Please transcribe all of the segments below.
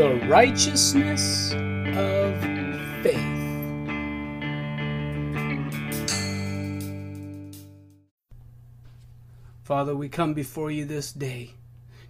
The righteousness of faith. Father, we come before you this day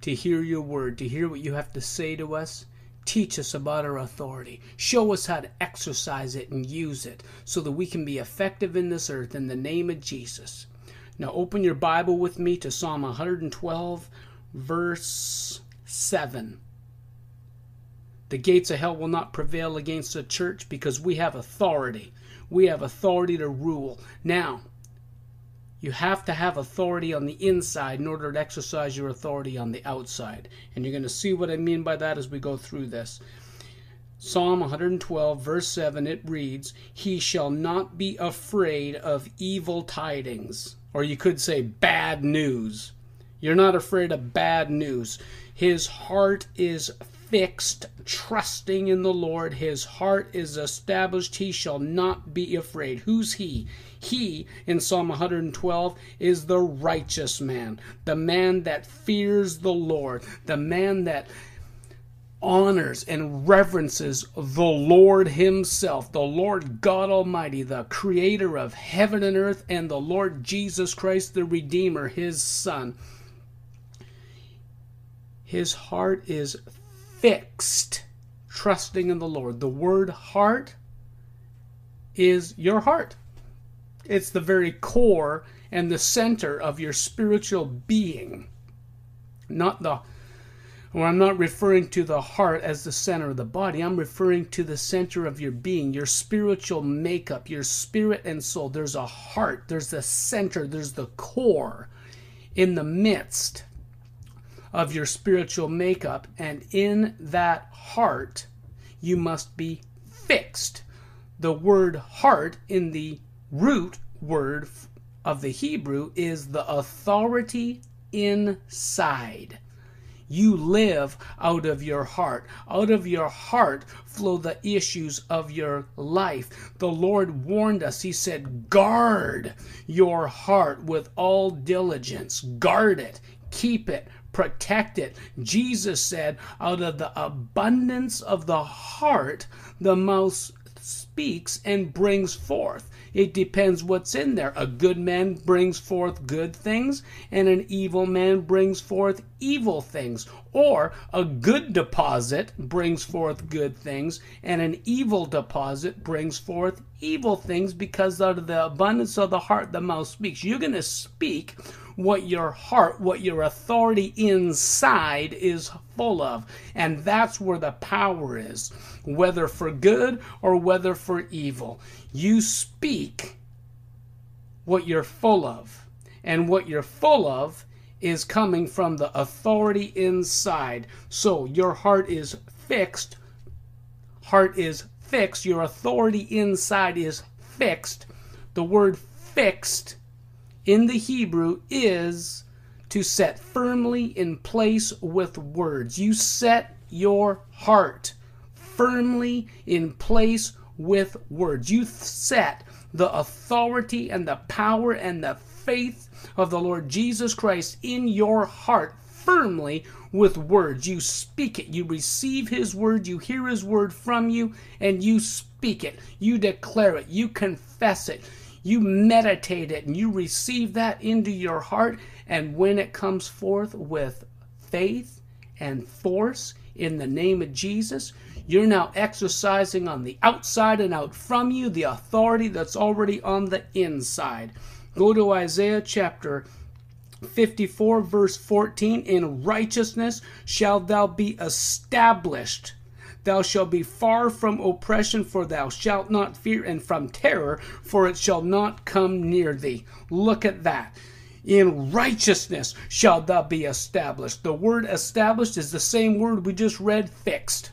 to hear your word, to hear what you have to say to us. Teach us about our authority. Show us how to exercise it and use it so that we can be effective in this earth in the name of Jesus. Now, open your Bible with me to Psalm 112, verse 7. The gates of hell will not prevail against the church because we have authority. We have authority to rule. Now, you have to have authority on the inside in order to exercise your authority on the outside. And you're going to see what I mean by that as we go through this. Psalm 112, verse 7, it reads, He shall not be afraid of evil tidings. Or you could say bad news. You're not afraid of bad news. His heart is fixed, trusting in the Lord. His heart is established. He shall not be afraid. Who's he? He, in Psalm 112, is the righteous man, the man that fears the Lord, the man that honors and reverences the Lord Himself, the Lord God Almighty, the Creator of heaven and earth, and the Lord Jesus Christ, the Redeemer, His Son. His heart is fixed, trusting in the Lord. The word heart is your heart. It's the very core and the center of your spiritual being. Not the or I'm not referring to the heart as the center of the body. I'm referring to the center of your being, your spiritual makeup, your spirit and soul. There's a heart, there's the center, there's the core in the midst of your spiritual makeup. And in that heart, you must be fixed. The word heart in the root word of the Hebrew is the authority inside. You live out of your heart. Out of your heart flow the issues of your life. The Lord warned us. He said, Guard your heart with all diligence. Guard it. Keep it. Protect it. Jesus said, Out of the abundance of the heart, the mouth speaks and brings forth. It depends what's in there. A good man brings forth good things, and an evil man brings forth evil things. Or a good deposit brings forth good things, and an evil deposit brings forth evil things because out of the abundance of the heart the mouth speaks. You're going to speak what your heart, what your authority inside is full of. And that's where the power is, whether for good or whether for evil. You speak what you're full of. And what you're full of is coming from the authority inside. So your heart is fixed. Heart is fixed. Your authority inside is fixed. The word fixed in the Hebrew is to set firmly in place with words. You set your heart firmly in place with words. You set the authority and the power and the faith of the Lord Jesus Christ in your heart firmly with words. You speak it. You receive His word. You hear His word from you, and you speak it. You declare it. You confess it you meditate it and you receive that into your heart. And when it comes forth with faith and force in the name of Jesus, you're now exercising on the outside and out from you the authority that's already on the inside. Go to Isaiah chapter 54, verse 14. In righteousness shalt thou be established Thou shalt be far from oppression, for thou shalt not fear, and from terror, for it shall not come near thee. Look at that. In righteousness shalt thou be established. The word established is the same word we just read, fixed.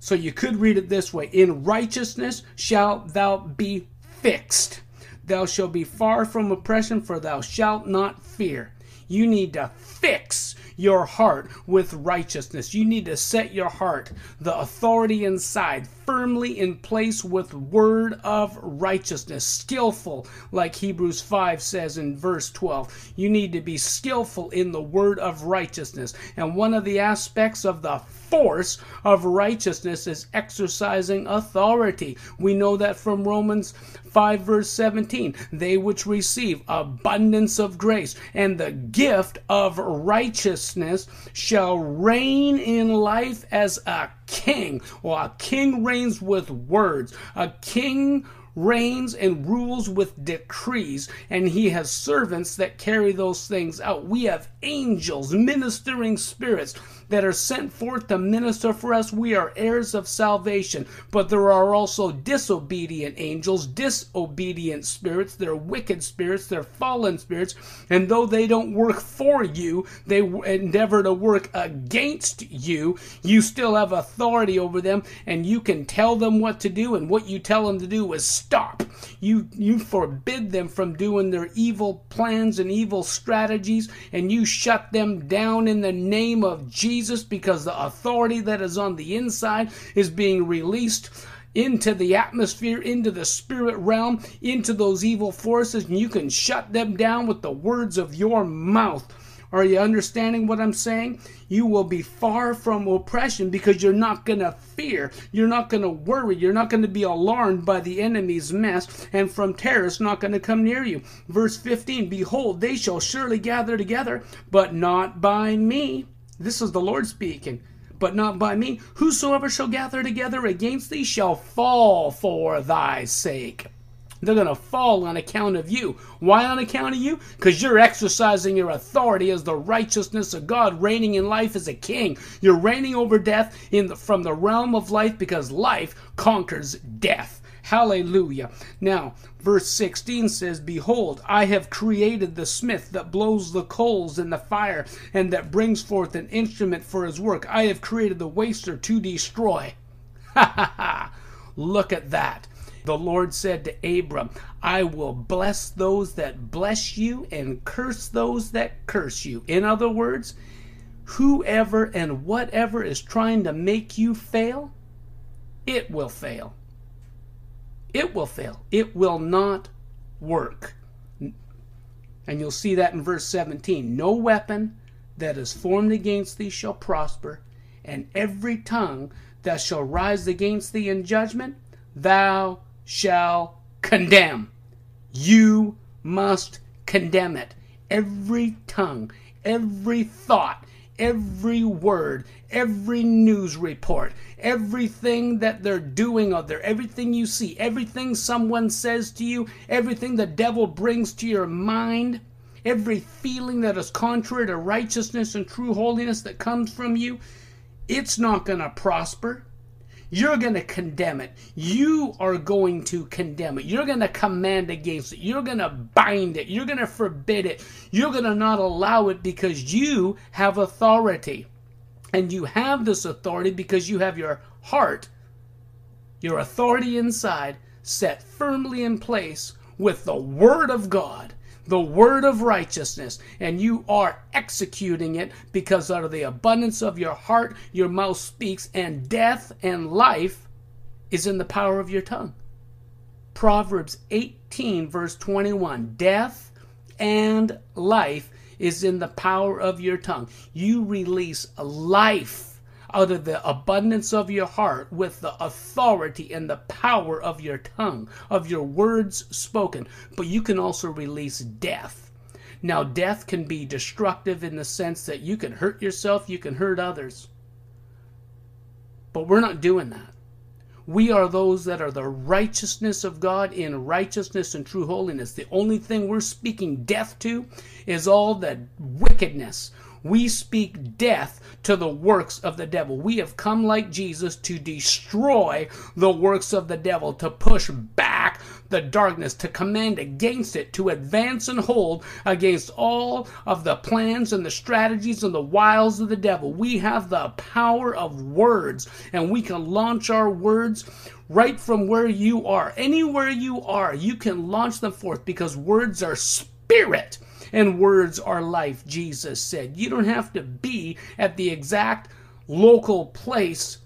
So you could read it this way In righteousness shalt thou be fixed. Thou shalt be far from oppression, for thou shalt not fear. You need to fix your heart with righteousness. You need to set your heart, the authority inside, firmly in place with word of righteousness. Skillful, like Hebrews 5 says in verse 12. You need to be skillful in the word of righteousness. And one of the aspects of the force of righteousness is exercising authority. We know that from Romans 5 verse 17. They which receive abundance of grace and the gift of righteousness shall reign in life as a king. Well, a king reigns with words. A king reigns and rules with decrees, and he has servants that carry those things out. We have angels, ministering spirits that are sent forth to minister for us. We are heirs of salvation. But there are also disobedient angels, disobedient spirits. They're wicked spirits. They're fallen spirits. And though they don't work for you, they endeavor to work against you. You still have authority over them, and you can tell them what to do. And what you tell them to do is stop. You you forbid them from doing their evil plans and evil strategies, and you shut them down in the name of Jesus. Because the authority that is on the inside is being released into the atmosphere, into the spirit realm, into those evil forces, and you can shut them down with the words of your mouth. Are you understanding what I'm saying? You will be far from oppression because you're not going to fear. You're not going to worry. You're not going to be alarmed by the enemy's mess and from terrorists not going to come near you. Verse 15 Behold, they shall surely gather together, but not by me. This is the Lord speaking, but not by me. Whosoever shall gather together against thee shall fall for thy sake. They're going to fall on account of you. Why on account of you? Because you're exercising your authority as the righteousness of God, reigning in life as a king. You're reigning over death in the, from the realm of life because life conquers death. Hallelujah. Now, verse 16 says, Behold, I have created the smith that blows the coals in the fire and that brings forth an instrument for his work. I have created the waster to destroy. Ha ha ha. Look at that. The Lord said to Abram, I will bless those that bless you and curse those that curse you. In other words, whoever and whatever is trying to make you fail, it will fail it will fail. It will not work. And you'll see that in verse 17. No weapon that is formed against thee shall prosper, and every tongue that shall rise against thee in judgment, thou shalt condemn. You must condemn it. Every tongue, every thought, every word, every news report, everything that they're doing out there, everything you see, everything someone says to you, everything the devil brings to your mind, every feeling that is contrary to righteousness and true holiness that comes from you, it's not going to prosper. You're going to condemn it. You are going to condemn it. You're going to command against it. You're going to bind it. You're going to forbid it. You're going to not allow it because you have authority. And you have this authority because you have your heart, your authority inside, set firmly in place with the Word of God the word of righteousness, and you are executing it because out of the abundance of your heart your mouth speaks, and death and life is in the power of your tongue. Proverbs 18, verse 21 Death and life is in the power of your tongue. You release life out of the abundance of your heart with the authority and the power of your tongue, of your words spoken. But you can also release death. Now, death can be destructive in the sense that you can hurt yourself, you can hurt others. But we're not doing that. We are those that are the righteousness of God in righteousness and true holiness. The only thing we're speaking death to is all the wickedness, we speak death to the works of the devil. We have come like Jesus to destroy the works of the devil, to push back the darkness, to command against it, to advance and hold against all of the plans and the strategies and the wiles of the devil. We have the power of words, and we can launch our words right from where you are. Anywhere you are, you can launch them forth because words are spirit and words are life, Jesus said. You don't have to be at the exact local place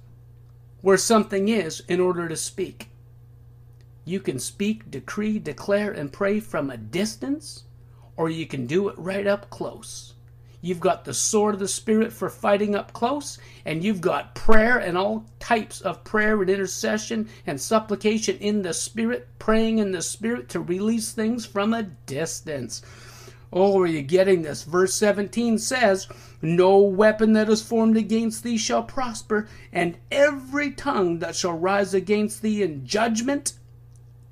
where something is in order to speak. You can speak, decree, declare, and pray from a distance, or you can do it right up close. You've got the sword of the Spirit for fighting up close, and you've got prayer and all types of prayer and intercession and supplication in the Spirit, praying in the Spirit to release things from a distance. Oh, are you getting this? Verse 17 says, No weapon that is formed against thee shall prosper, and every tongue that shall rise against thee in judgment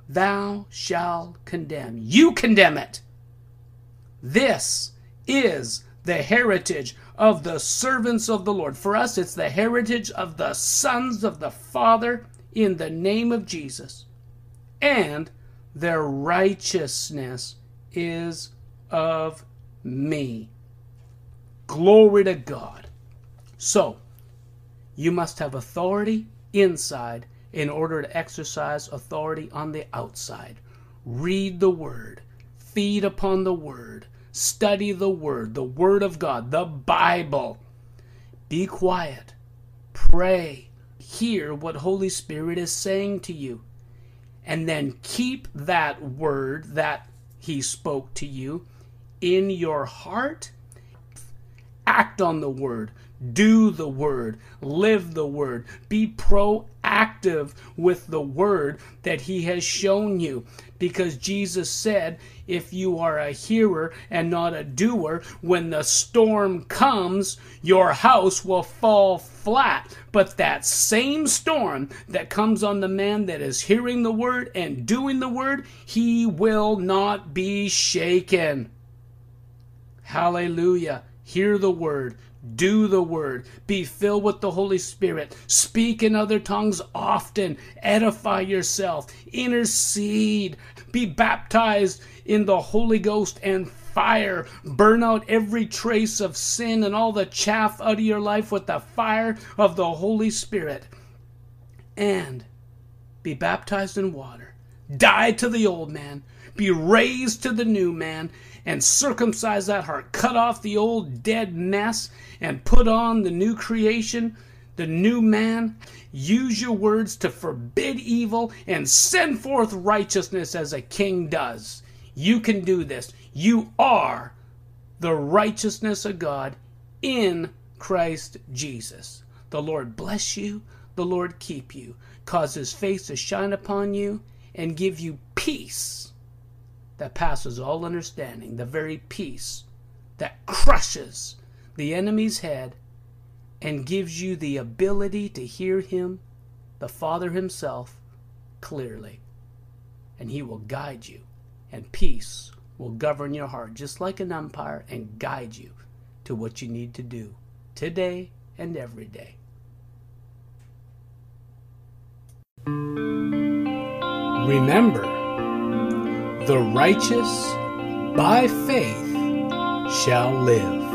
thou shalt condemn. You condemn it. This is the heritage of the servants of the Lord. For us, it's the heritage of the sons of the Father in the name of Jesus. And their righteousness is of me. Glory to God. So, you must have authority inside in order to exercise authority on the outside. Read the Word, feed upon the Word, study the Word, the Word of God, the Bible. Be quiet, pray, hear what Holy Spirit is saying to you, and then keep that Word that He spoke to you in your heart. Act on the Word do the word, live the word, be proactive with the word that he has shown you. Because Jesus said, if you are a hearer and not a doer, when the storm comes, your house will fall flat. But that same storm that comes on the man that is hearing the word and doing the word, he will not be shaken. Hallelujah. Hear the word, do the word. Be filled with the Holy Spirit. Speak in other tongues often. Edify yourself. Intercede. Be baptized in the Holy Ghost and fire. Burn out every trace of sin and all the chaff out of your life with the fire of the Holy Spirit. And be baptized in water. Die to the old man. Be raised to the new man and circumcise that heart. Cut off the old dead mess and put on the new creation, the new man. Use your words to forbid evil and send forth righteousness as a king does. You can do this. You are the righteousness of God in Christ Jesus. The Lord bless you, the Lord keep you, cause his face to shine upon you, and give you peace that passes all understanding, the very peace that crushes the enemy's head and gives you the ability to hear him, the Father himself, clearly. And he will guide you, and peace will govern your heart just like an umpire and guide you to what you need to do today and every day. Remember, the righteous by faith shall live.